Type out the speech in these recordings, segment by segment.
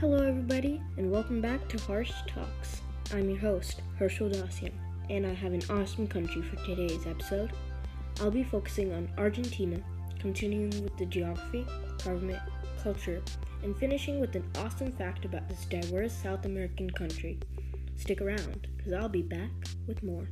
Hello, everybody, and welcome back to Harsh Talks. I'm your host, Herschel Dacian, and I have an awesome country for today's episode. I'll be focusing on Argentina, continuing with the geography, government, culture, and finishing with an awesome fact about this diverse South American country. Stick around, because I'll be back with more.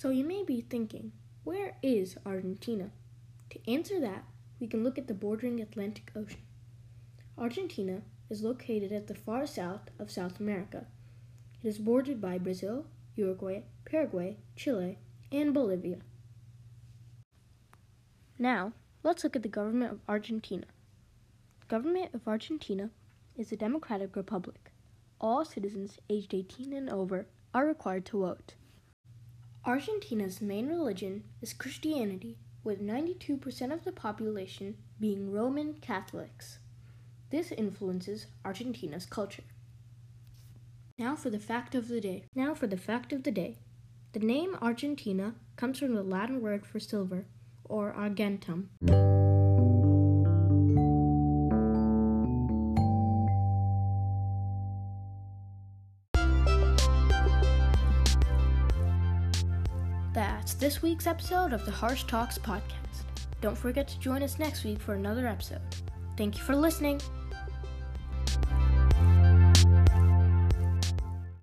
So you may be thinking, where is Argentina? To answer that, we can look at the bordering Atlantic Ocean. Argentina is located at the far south of South America. It is bordered by Brazil, Uruguay, Paraguay, Chile, and Bolivia. Now, let's look at the government of Argentina. Government of Argentina is a democratic republic. All citizens aged 18 and over are required to vote. Argentina's main religion is Christianity, with 92% of the population being Roman Catholics. This influences Argentina's culture. Now for the fact of the day. Now for the fact of the day. The name Argentina comes from the Latin word for silver, or argentum. That's this week's episode of the Harsh Talks podcast. Don't forget to join us next week for another episode. Thank you for listening.